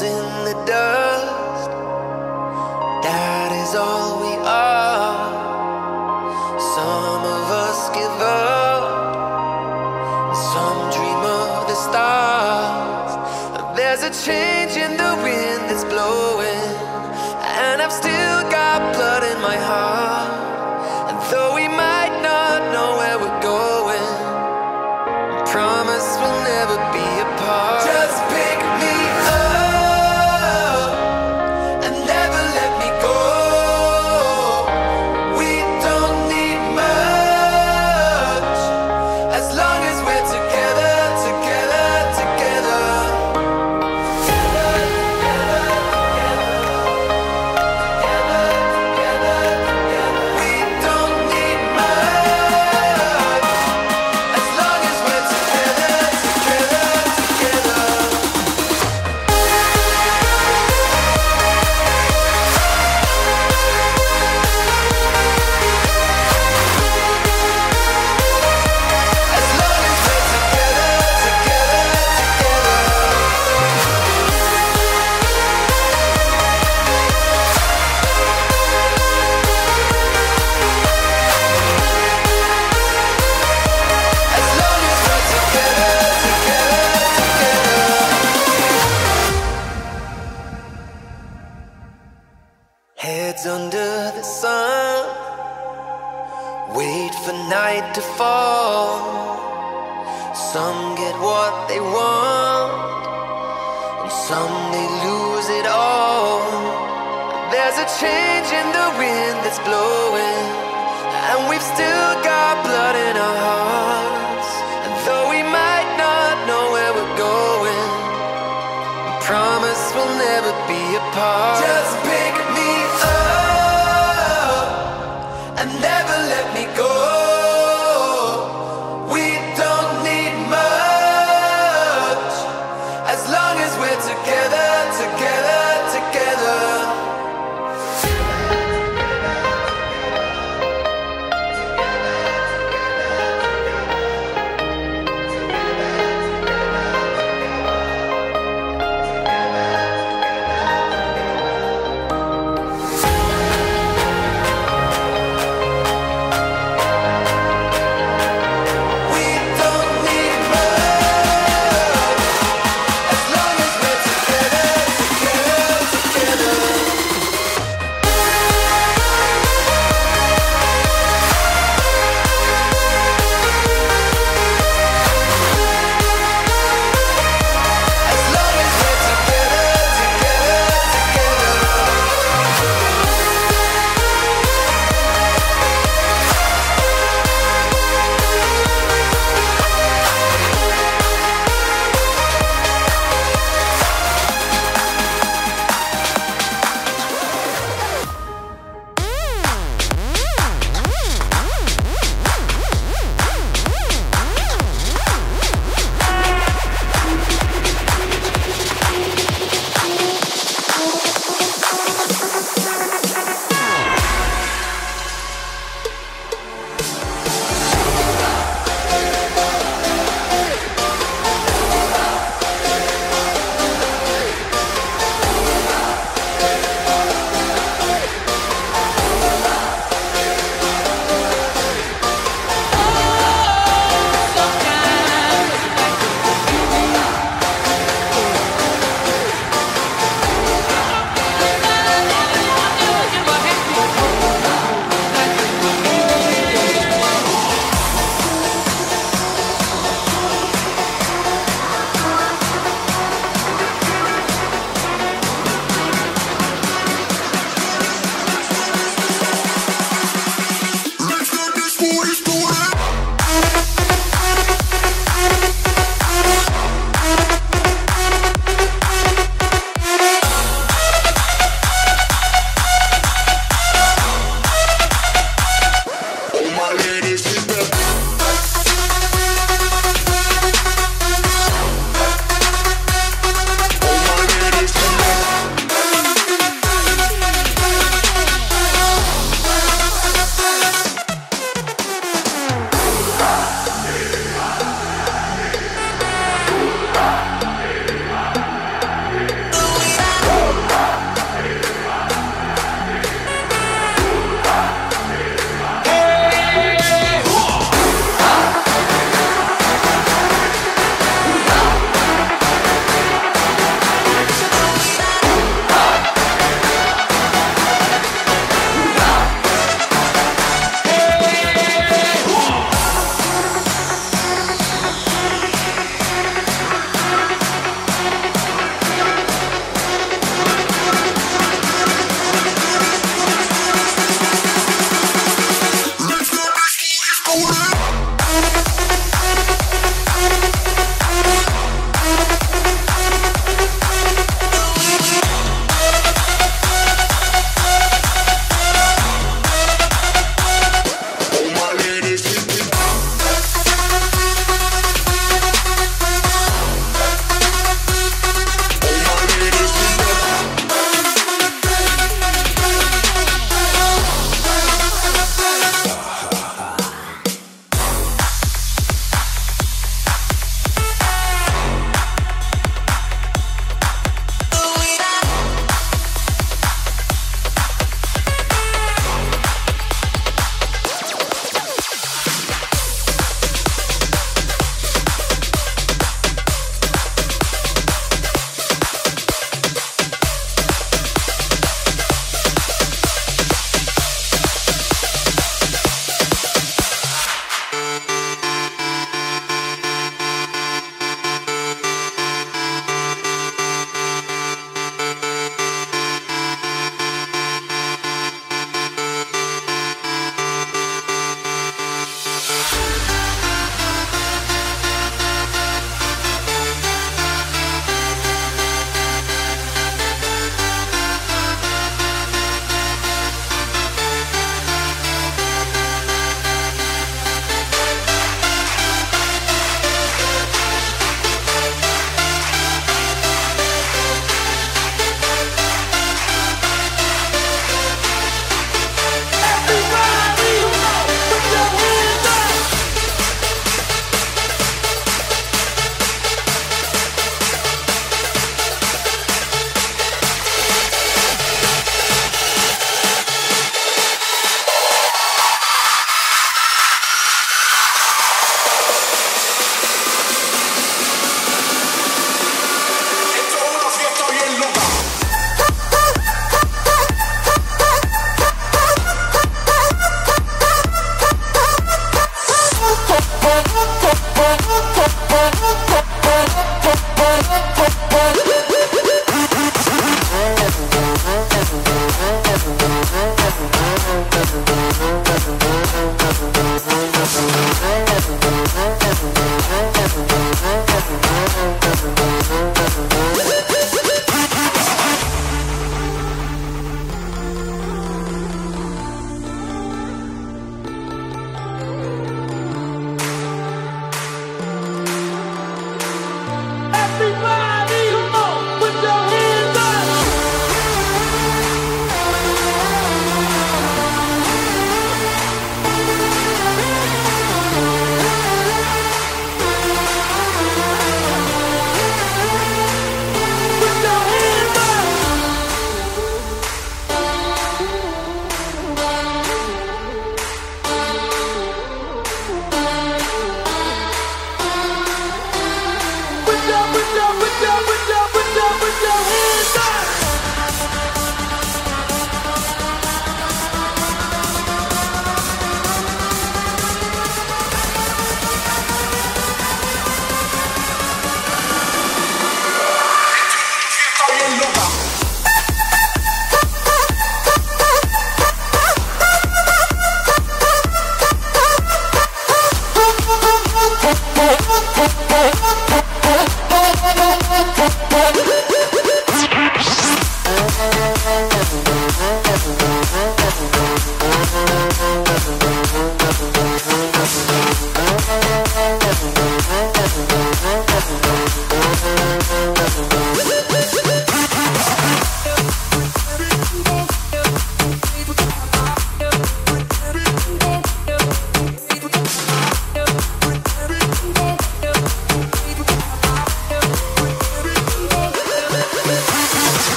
In the dust, apart.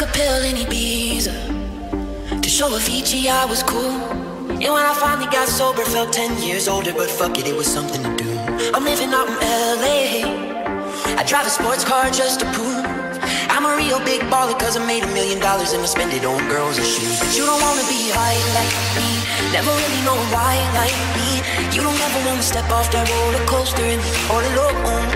took a pill in Ibiza to show Avicii I was cool. And when I finally got sober, felt 10 years older, but fuck it, it was something to do. I'm living out in LA. I drive a sports car just to prove I'm a real big baller, cause I made a million dollars and I spend it on girls and shoes. But you don't wanna be high like me. Never really know why, like me. You don't ever wanna step off that roller coaster and be all alone.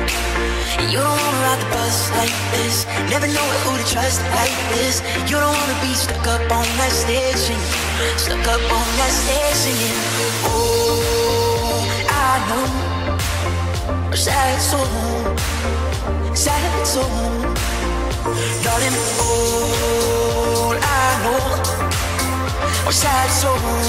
You don't wanna ride the bus like this. Never know who to trust like this. You don't wanna be stuck up on that station. Stuck up on that station. Oh, I know. Sad soul, sad soul, darling. All I know. 我下 sad songs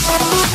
Thank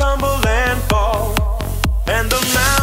stumble and fall, and the mountain.